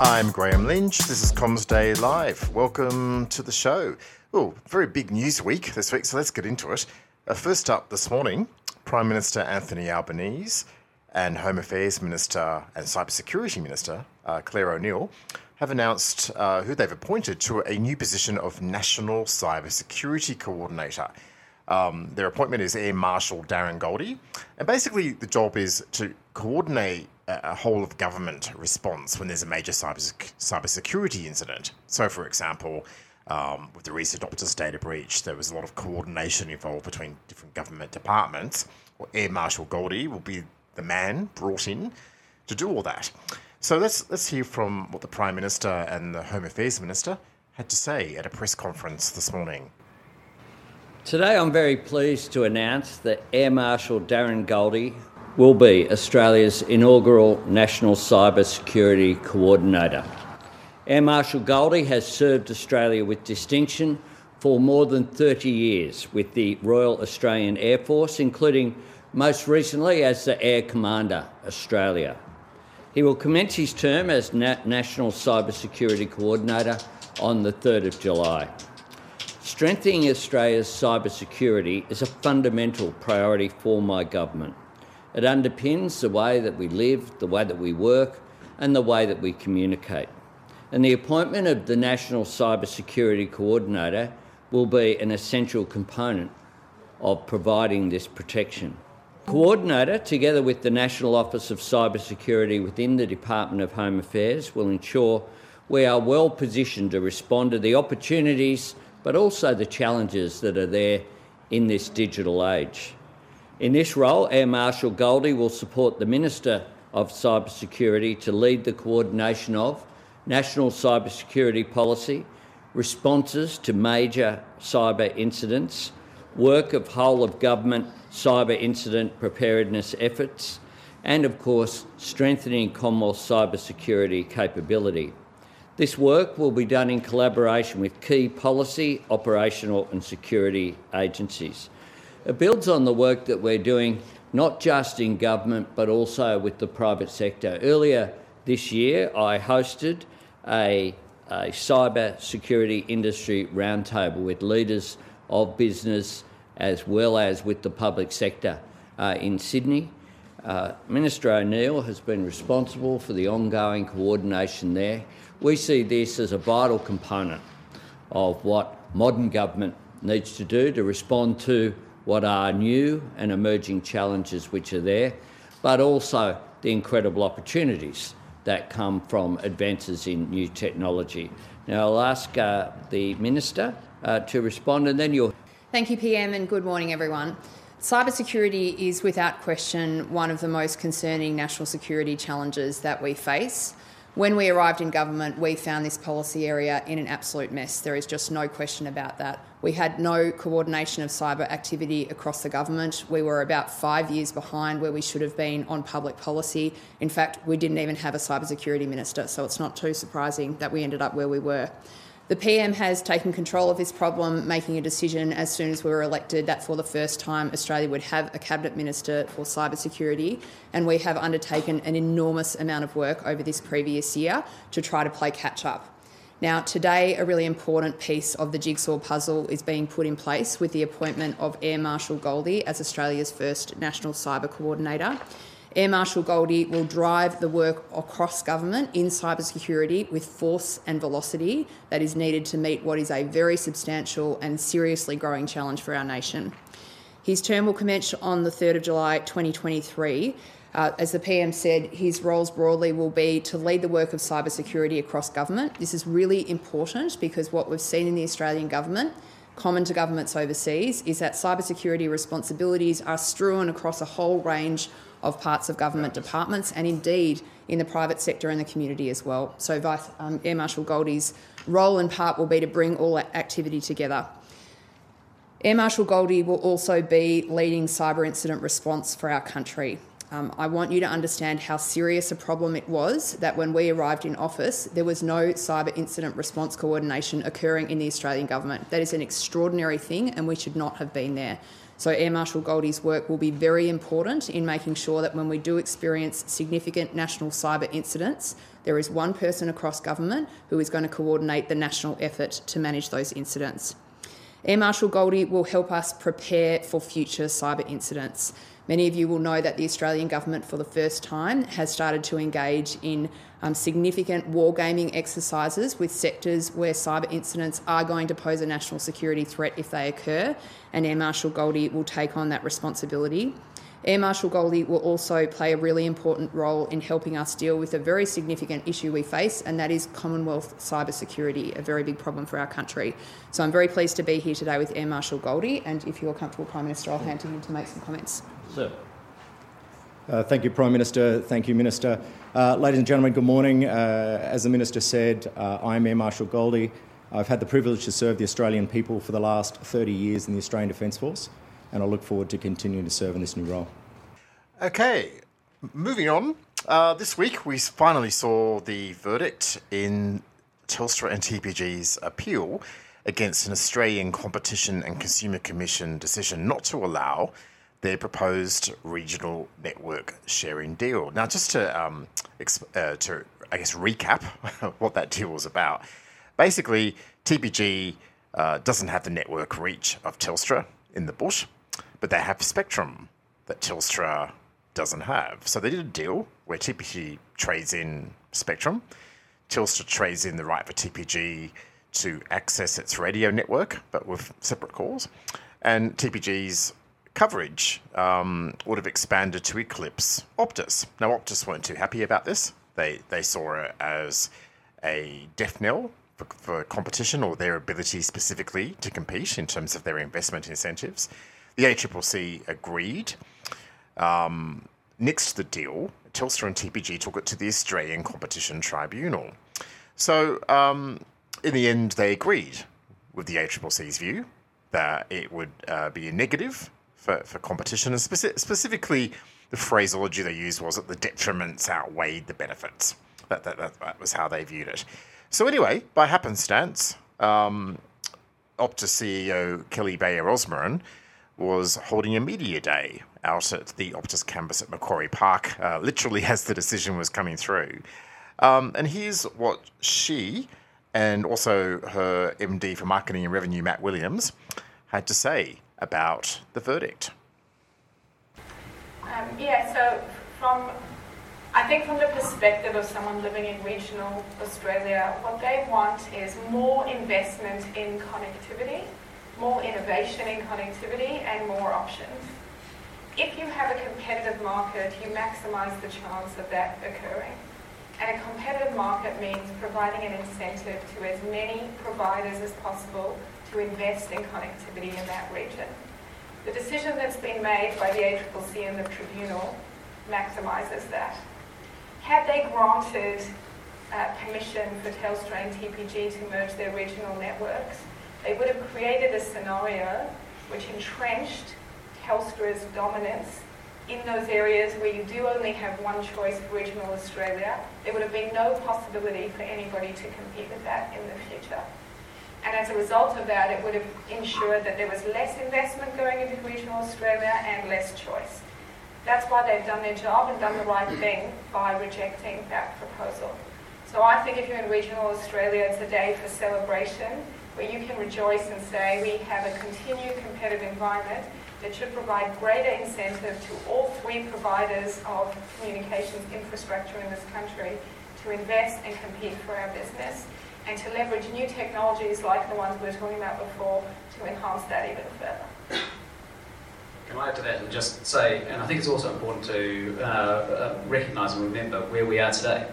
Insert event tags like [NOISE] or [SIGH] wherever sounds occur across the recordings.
I'm Graham Lynch. This is Comms Day Live. Welcome to the show. Oh, very big news week this week, so let's get into it. Uh, first up this morning, Prime Minister Anthony Albanese and Home Affairs Minister and Cybersecurity Minister uh, Clare O'Neil have announced uh, who they've appointed to a new position of National Cybersecurity Coordinator. Um, their appointment is Air Marshal Darren Goldie, and basically the job is to coordinate a whole of government response when there's a major cyber cybersecurity incident. So, for example, um, with the recent Optus data breach, there was a lot of coordination involved between different government departments. Well, Air Marshal Goldie will be the man brought in to do all that. So let's let's hear from what the Prime Minister and the Home Affairs Minister had to say at a press conference this morning. Today, I'm very pleased to announce that Air Marshal Darren Goldie will be Australia's inaugural National Cyber Security Coordinator. Air Marshal Goldie has served Australia with distinction for more than 30 years with the Royal Australian Air Force, including most recently as the Air Commander Australia. He will commence his term as Na- National Cyber Security Coordinator on the 3rd of July. Strengthening Australia's cyber security is a fundamental priority for my government. It underpins the way that we live, the way that we work, and the way that we communicate. And the appointment of the National Cyber Security Coordinator will be an essential component of providing this protection. Coordinator, together with the National Office of Cyber Security within the Department of Home Affairs, will ensure we are well positioned to respond to the opportunities but also the challenges that are there in this digital age. In this role, Air Marshal Goldie will support the Minister of Cybersecurity to lead the coordination of national cybersecurity policy, responses to major cyber incidents, work of whole of government cyber incident preparedness efforts, and of course, strengthening Commonwealth cybersecurity capability. This work will be done in collaboration with key policy, operational, and security agencies. It builds on the work that we're doing not just in government but also with the private sector. Earlier this year, I hosted a, a cyber security industry roundtable with leaders of business as well as with the public sector uh, in Sydney. Uh, Minister O'Neil has been responsible for the ongoing coordination there. We see this as a vital component of what modern government needs to do to respond to what are new and emerging challenges which are there, but also the incredible opportunities that come from advances in new technology. Now, I'll ask uh, the Minister uh, to respond and then you'll. Thank you, PM, and good morning, everyone. Cybersecurity is without question one of the most concerning national security challenges that we face. When we arrived in government, we found this policy area in an absolute mess. There is just no question about that. We had no coordination of cyber activity across the government. We were about five years behind where we should have been on public policy. In fact, we didn't even have a cybersecurity minister, so it's not too surprising that we ended up where we were. The PM has taken control of this problem, making a decision as soon as we were elected that for the first time Australia would have a cabinet minister for cybersecurity, and we have undertaken an enormous amount of work over this previous year to try to play catch up. Now, today, a really important piece of the jigsaw puzzle is being put in place with the appointment of Air Marshal Goldie as Australia's first National Cyber Coordinator. Air Marshal Goldie will drive the work across government in cybersecurity with force and velocity that is needed to meet what is a very substantial and seriously growing challenge for our nation. His term will commence on the 3rd of July 2023. Uh, as the PM said, his roles broadly will be to lead the work of cybersecurity across government. This is really important because what we've seen in the Australian government, common to governments overseas, is that cybersecurity responsibilities are strewn across a whole range of parts of government departments and indeed in the private sector and the community as well. So, Vice um, Air Marshal Goldie's role and part will be to bring all that activity together. Air Marshal Goldie will also be leading cyber incident response for our country. Um, I want you to understand how serious a problem it was that when we arrived in office, there was no cyber incident response coordination occurring in the Australian government. That is an extraordinary thing, and we should not have been there. So, Air Marshal Goldie's work will be very important in making sure that when we do experience significant national cyber incidents, there is one person across government who is going to coordinate the national effort to manage those incidents. Air Marshal Goldie will help us prepare for future cyber incidents. Many of you will know that the Australian government, for the first time, has started to engage in um, significant wargaming exercises with sectors where cyber incidents are going to pose a national security threat if they occur, and Air Marshal Goldie will take on that responsibility. Air Marshal Goldie will also play a really important role in helping us deal with a very significant issue we face, and that is Commonwealth cybersecurity, a very big problem for our country. So I'm very pleased to be here today with Air Marshal Goldie, and if you're comfortable, Prime Minister, I'll hand to him to make some comments. Sir. Uh, thank you, Prime Minister. Thank you, Minister. Uh, ladies and gentlemen, good morning. Uh, as the Minister said, uh, I'm Air Marshal Goldie. I've had the privilege to serve the Australian people for the last 30 years in the Australian Defence Force and I look forward to continuing to serve in this new role. Okay, moving on. Uh, this week we finally saw the verdict in Telstra and TPG's appeal against an Australian Competition and Consumer Commission decision not to allow their proposed regional network sharing deal. Now, just to, um, uh, to I guess, recap [LAUGHS] what that deal was about. Basically, TPG uh, doesn't have the network reach of Telstra in the bush but they have spectrum that Telstra doesn't have. So they did a deal where TPG trades in spectrum, Telstra trades in the right for TPG to access its radio network, but with separate cores, and TPG's coverage um, would have expanded to eclipse Optus. Now, Optus weren't too happy about this. They they saw it as a death knell for, for competition or their ability specifically to compete in terms of their investment incentives. The ACCC agreed, um, nixed the deal. Telstra and TPG took it to the Australian Competition Tribunal. So, um, in the end, they agreed with the ACCC's view that it would uh, be a negative for, for competition, and speci- specifically, the phraseology they used was that the detriments outweighed the benefits. That, that, that, that was how they viewed it. So, anyway, by happenstance, um, Optus CEO Kelly Bayer Rosmarin was holding a media day out at the Optus campus at Macquarie Park, uh, literally [LAUGHS] as the decision was coming through. Um, and here's what she and also her MD for Marketing and Revenue, Matt Williams, had to say about the verdict. Um, yeah, so from I think from the perspective of someone living in regional Australia, what they want is more investment in connectivity more innovation in connectivity and more options. If you have a competitive market, you maximize the chance of that occurring. And a competitive market means providing an incentive to as many providers as possible to invest in connectivity in that region. The decision that's been made by the ACCC and the Tribunal maximises that. Had they granted uh, permission for Telstra and TPG to merge their regional networks, they would have created a scenario which entrenched Telstra's dominance in those areas where you do only have one choice for regional Australia. There would have been no possibility for anybody to compete with that in the future. And as a result of that, it would have ensured that there was less investment going into regional Australia and less choice. That's why they've done their job and done the right [CLEARS THROAT] thing by rejecting that proposal. So I think if you're in regional Australia, it's a day for celebration where you can rejoice and say we have a continued competitive environment that should provide greater incentive to all three providers of communications infrastructure in this country to invest and compete for our business and to leverage new technologies like the ones we were talking about before to enhance that even further. Can I add to that and just say, and I think it's also important to uh, uh, recognise and remember where we are today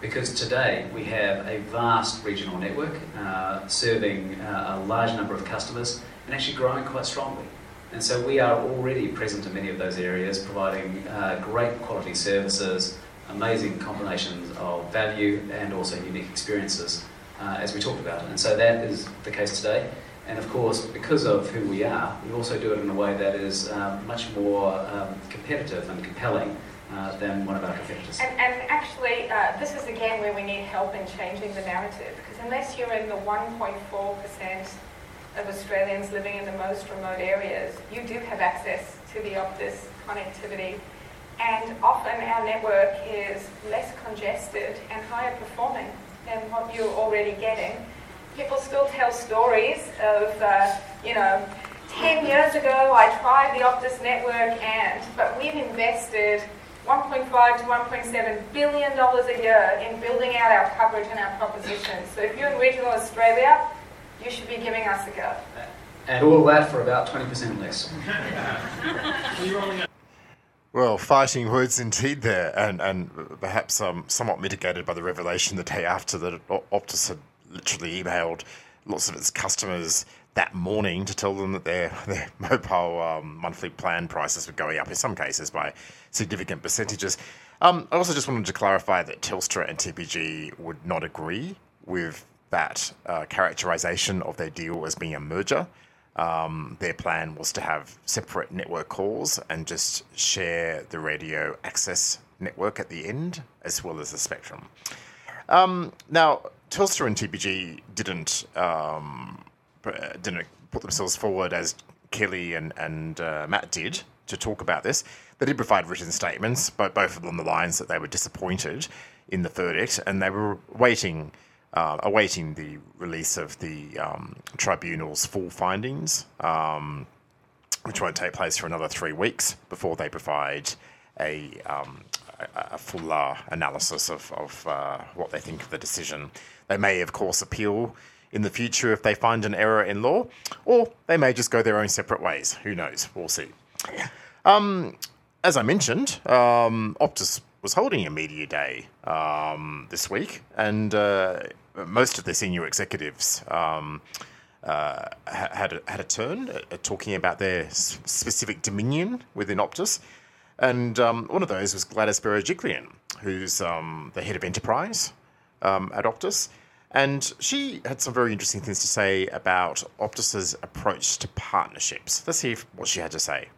because today we have a vast regional network uh, serving uh, a large number of customers and actually growing quite strongly. And so we are already present in many of those areas, providing uh, great quality services, amazing combinations of value, and also unique experiences, uh, as we talked about. And so that is the case today. And of course, because of who we are, we also do it in a way that is um, much more um, competitive and compelling uh, than one of our competitors. And, and actually, uh, this is again where we need help in changing the narrative, because unless you're in the 1.4% of Australians living in the most remote areas, you do have access to the Optus connectivity. And often our network is less congested and higher performing than what you're already getting. People still tell stories of, uh, you know, 10 years ago I tried the Optus network and, but we've invested 1.5 to 1.7 billion dollars a year in building out our coverage and our propositions. So if you're in regional Australia, you should be giving us a go. And all that for about 20% less. Well, fighting words indeed there, and, and perhaps um, somewhat mitigated by the revelation the day after that Optus had literally emailed lots of its customers that morning to tell them that their, [LAUGHS] their mobile um, monthly plan prices were going up in some cases by significant percentages. Um, I also just wanted to clarify that Telstra and TPG would not agree with that uh, characterization of their deal as being a merger. Um, their plan was to have separate network cores and just share the radio access network at the end as well as the spectrum. Um, now, Telstra and TPG didn't um, didn't put themselves forward as Kelly and and uh, Matt did to talk about this. They did provide written statements, but both along the lines that they were disappointed in the verdict and they were waiting uh, awaiting the release of the um, tribunal's full findings, um, which won't take place for another three weeks before they provide a, um, a, a full uh, analysis of, of uh, what they think of the decision. They may, of course, appeal in the future if they find an error in law, or they may just go their own separate ways. Who knows? We'll see. Um, as I mentioned, um, Optus was holding a media day um, this week, and uh, most of the senior executives um, uh, had, a, had a turn at talking about their specific dominion within Optus. And um, one of those was Gladys Berejiklian, who's um, the head of enterprise um, at Optus. And she had some very interesting things to say about Optus's approach to partnerships. Let's hear what she had to say.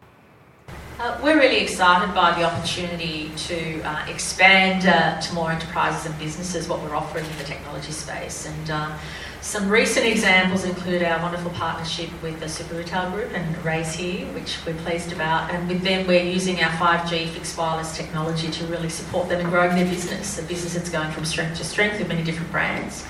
Uh, we're really excited by the opportunity to uh, expand uh, to more enterprises and businesses what we're offering in the technology space. And uh, some recent examples include our wonderful partnership with the Super Retail Group and Raise here, which we're pleased about. And with them, we're using our 5G fixed wireless technology to really support them in growing their business, a business that's going from strength to strength with many different brands.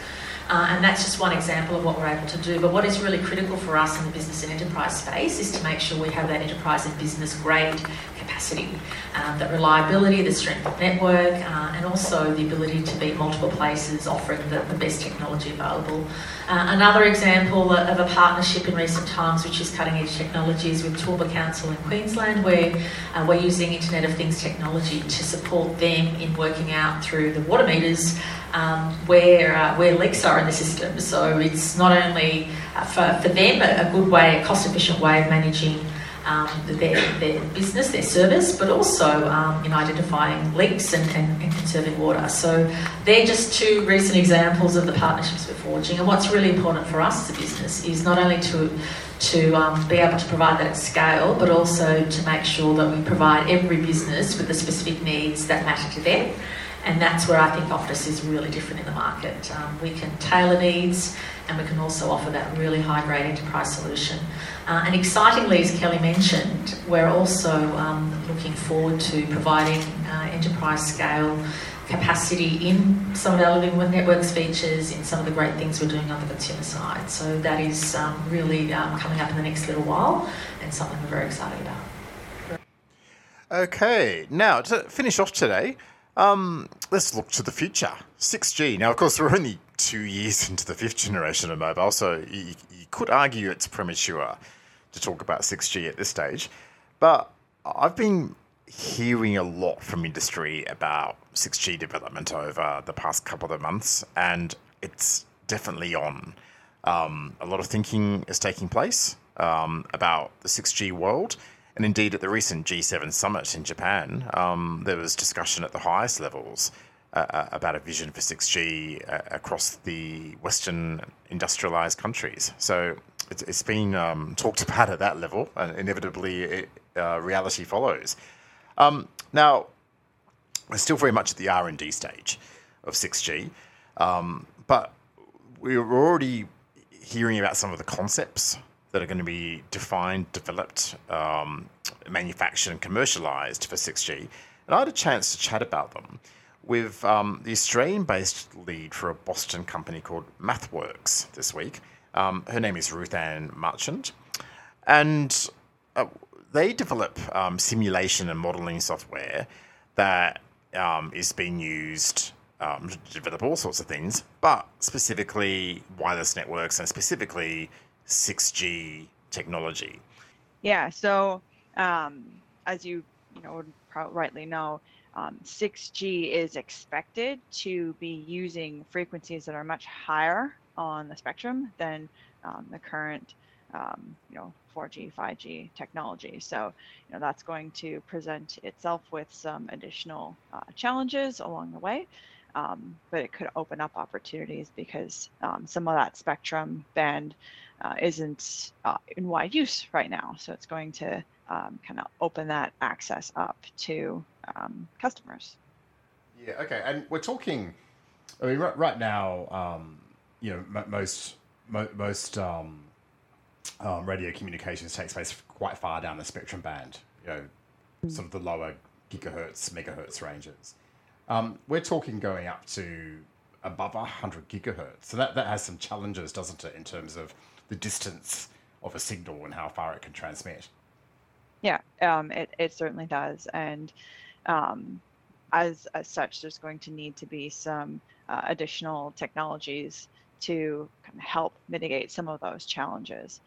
Uh, and that's just one example of what we're able to do. But what is really critical for us in the business and enterprise space is to make sure we have that enterprise and business grade capacity, um, that reliability, the strength of network, uh, and also the ability to be multiple places offering the, the best technology available. Uh, another example of a partnership in recent times, which is cutting edge technologies with Toowoomba Council in Queensland, where uh, we're using Internet of Things technology to support them in working out through the water meters um, where, uh, where leaks are in the system. So it's not only uh, for, for them a, a, good way, a cost efficient way of managing um, their, their business, their service, but also um, in identifying leaks and, and, and, conserving water. So they're just two recent examples of the partnerships we're forging. And what's really important for us as a business is not only to to um, be able to provide that at scale, but also to make sure that we provide every business with the specific needs that matter to them. And that's where I think Optus is really different in the market. Um, we can tailor needs and we can also offer that really high grade enterprise solution. Uh, and excitingly, as Kelly mentioned, we're also um, looking forward to providing uh, enterprise scale capacity in some of our living with networks features, in some of the great things we're doing on the consumer side. So that is um, really um, coming up in the next little while and something we're very excited about. Okay, now to finish off today, um, let's look to the future. 6G. Now, of course, we're only two years [LAUGHS] into the fifth generation of mobile, so you, you could argue it's premature to talk about 6G at this stage. But I've been hearing a lot from industry about 6G development over the past couple of months, and it's definitely on. Um, a lot of thinking is taking place um, about the 6G world and indeed, at the recent G7 summit in Japan, um, there was discussion at the highest levels uh, about a vision for 6G uh, across the Western industrialized countries. So it's, it's been um, talked about at that level, and inevitably, it, uh, reality follows. Um, now, we're still very much at the R&D stage of 6G, um, but we're already hearing about some of the concepts that are going to be defined, developed, um, manufactured, and commercialized for 6G. And I had a chance to chat about them with um, the Australian based lead for a Boston company called MathWorks this week. Um, her name is Ruth-Anne Marchant. And uh, they develop um, simulation and modeling software that um, is being used um, to develop all sorts of things, but specifically wireless networks and specifically 6G technology. Yeah. So um, as you you know rightly know, um, 6G is expected to be using frequencies that are much higher on the spectrum than um, the current um, you know 4G, 5G technology. So you know that's going to present itself with some additional uh, challenges along the way. Um, but it could open up opportunities because um, some of that spectrum band uh, isn't uh, in wide use right now. So it's going to um, kind of open that access up to um, customers. Yeah. Okay. And we're talking. I mean, right, right now, um, you know, most mo- most um, um, radio communications takes place quite far down the spectrum band. You know, sort of the lower gigahertz, megahertz ranges. Um, we're talking going up to above 100 gigahertz. So that, that has some challenges, doesn't it, in terms of the distance of a signal and how far it can transmit? Yeah, um, it, it certainly does. And um, as, as such, there's going to need to be some uh, additional technologies to kind of help mitigate some of those challenges.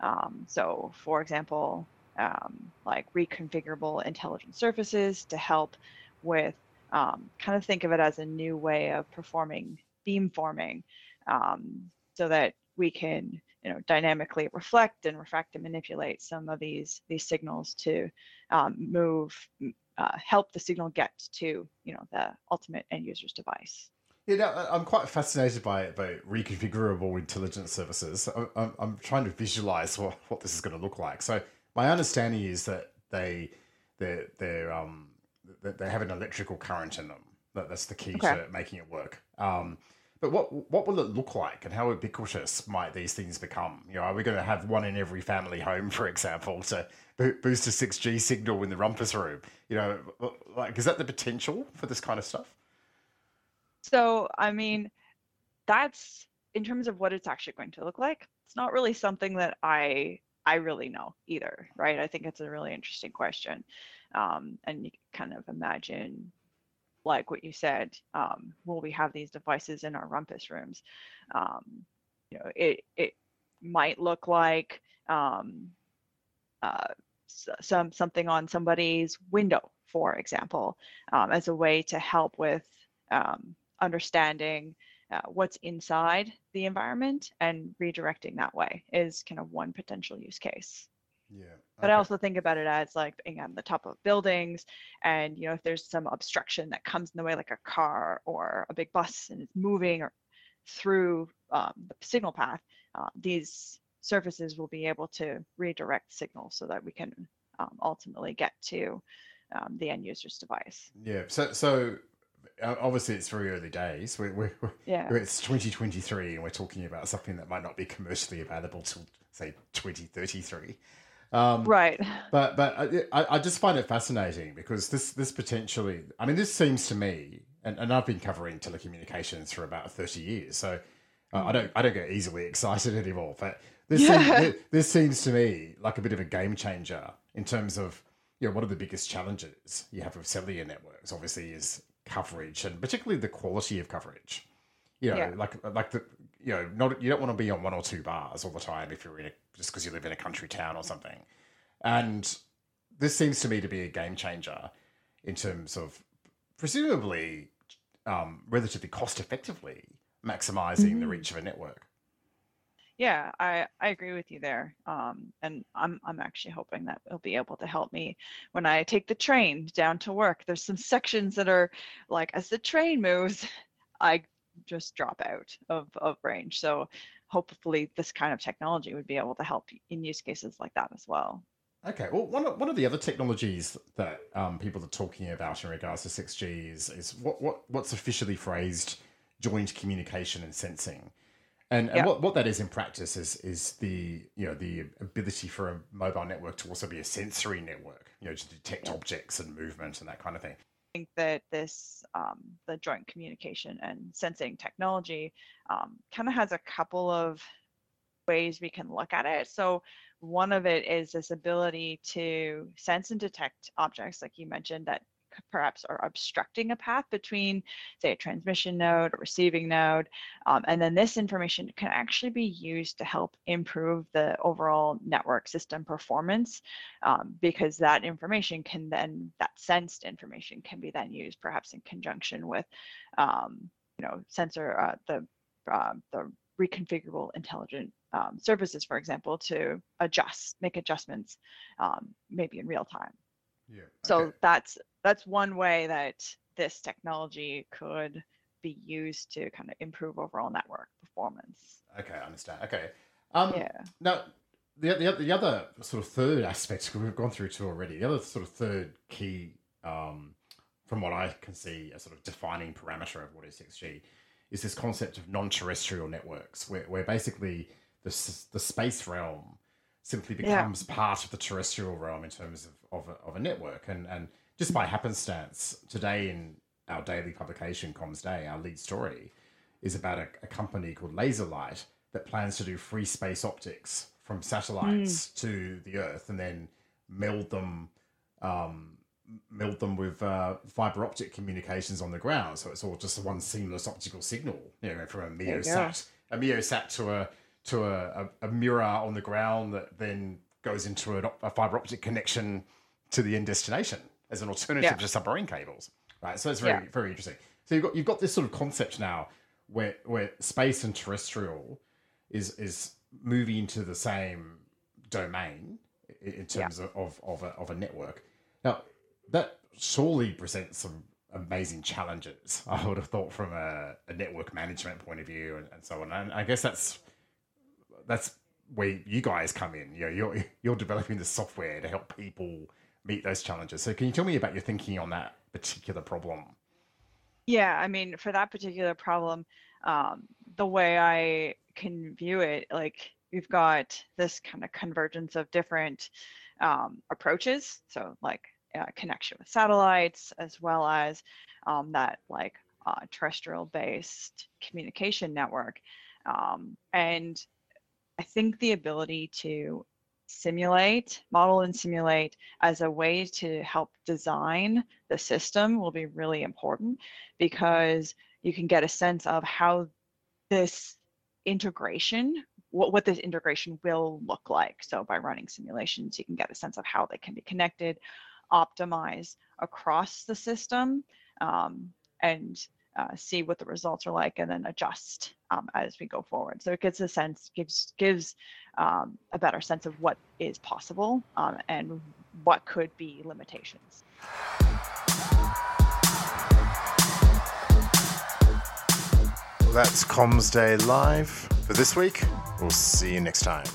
Um, so, for example, um, like reconfigurable intelligent surfaces to help with um, kind of think of it as a new way of performing beamforming um, so that we can you know dynamically reflect and refract and manipulate some of these these signals to um, move uh, help the signal get to you know the ultimate end user's device Yeah, no, I'm quite fascinated by by reconfigurable intelligent surfaces. I'm, I'm trying to visualize what, what this is going to look like. So my understanding is that they they they're um they have an electrical current in them. That that's the key Okay. to making it work. Um, but what what will it look like, and how ubiquitous might these things become? You know, are we going to have one in every family home, for example, to boost a six G signal in the rumpus room? You know, like is that the potential for this kind of stuff? So, I mean, that's in terms of what it's actually going to look like. It's not really something that I I really know either, right? I think it's a really interesting question, um, and you can kind of imagine, like what you said, um, will we have these devices in our rumpus rooms? Um, you know, it it might look like um, uh, some something on somebody's window, for example, um, as a way to help with um, understanding uh, what's inside the environment and redirecting that way is kind of one potential use case. Yeah. But I also think about it as like being on the top of buildings, and you know if there's some obstruction that comes in the way, like a car or a big bus, and it's moving or through um, the signal path, uh, these surfaces will be able to redirect signals so that we can um, ultimately get to um, the end user's device. Yeah. So, so obviously it's very early days. We're, we're, we're- Yeah. it's 2023 and we're talking about something that might not be commercially available till say 2033. Um, Right. But but I, I- just find it fascinating because this this potentially. I mean, this seems to me, and, and I've been covering telecommunications for about 30 years, so uh, I don't I don't get easily [LAUGHS] excited anymore. But this Yeah. seems, thi- [LAUGHS] this seems to me like a bit of a game changer in terms of you know what are the biggest challenges you have with cellular networks. Obviously, is coverage and particularly the quality of coverage. You know, Yeah. like like the you know not you don't want to be on one or two bars all the time if you're in a just because you live in a country town or something. And this seems to me to be a game changer in terms of presumably um, relatively cost effectively maximizing the Mhm. reach of a network. Yeah, I, I agree with you there. Um, and I'm I'm actually hoping that it'll be able to help me when I take the train down to work. There's some sections that are like as the train moves, [LAUGHS] I just drop out of, of range. So hopefully this kind of technology would be able to help in use cases like that as well. Okay, well, one of, one of the other technologies that um, people are talking about in regards to 6G is, is what, what what's officially phrased joint communication and sensing. And, and Yeah. what, what that is in practice is is the you know the ability for a mobile network to also be a sensory network, you know, to detect objects and movement and that kind of thing. Think that this um, the joint communication and sensing technology um, kind of has a couple of ways we can look at it. So one of it is this ability to sense and detect objects like you mentioned that perhaps are obstructing a path between say a transmission node or receiving node um, and then this information can actually be used to help improve the overall network system performance um, because that information can then that sensed information can be then used perhaps in conjunction with um, you know sensor uh, the uh, the reconfigurable intelligent um, surfaces for example to adjust make adjustments um, maybe in real time Yeah. so that's that's one way that this technology could be used to kind of improve overall network performance Okay, I understand. Okay. Um, Yeah. Now, the, the, the other sort of third aspect we've gone through two already. The other sort of third key, um, from what I can see, a sort of defining parameter of what is 6G is this concept of non-terrestrial networks, where, where basically the, the space realm simply Yeah. becomes part of the terrestrial realm in terms of, of, a, of a network. And, and just by happenstance, today in our daily publication, Comms Day, our lead story is about a, a company called Laserlight that plans to do free space optics from satellites to the Earth and then meld them um, meld them with uh, fiber optic communications on the ground. So it's all just one seamless optical signal, you know, from a meosat, a meosat to a to a, a, a mirror on the ground that then goes into op- a fiber optic connection to the end destination as an alternative Yeah. to submarine cables. Right. So it's very Yeah. very interesting. So you've got you've got this sort of concept now where where space and terrestrial is is moving into the same domain in terms of, of, of, a, of a network. Now, that surely presents some amazing challenges, [LAUGHS] I would have thought, from a, a network management point of view and, and so on. And I guess that's that's where you guys come in. You know, you're, [LAUGHS] you're developing the software to help people meet those challenges. So can you tell me about your thinking on that particular problem? Yeah, I mean, for that particular problem, um, the way I can view it, like we've got this kind of convergence of different um, approaches. So, like uh, connection with satellites, as well as um, that like uh, terrestrial-based communication network, um, and I think the ability to simulate, model and simulate as a way to help design the system will be really important because you can get a sense of how this integration what, what this integration will look like. So by running simulations you can get a sense of how they can be connected optimize across the system um, and uh, see what the results are like and then adjust um, as we go forward so it gives a sense gives gives um, a better sense of what is possible um, and what could be limitations Well, that's Comms Day Live for this week. We'll see you next time.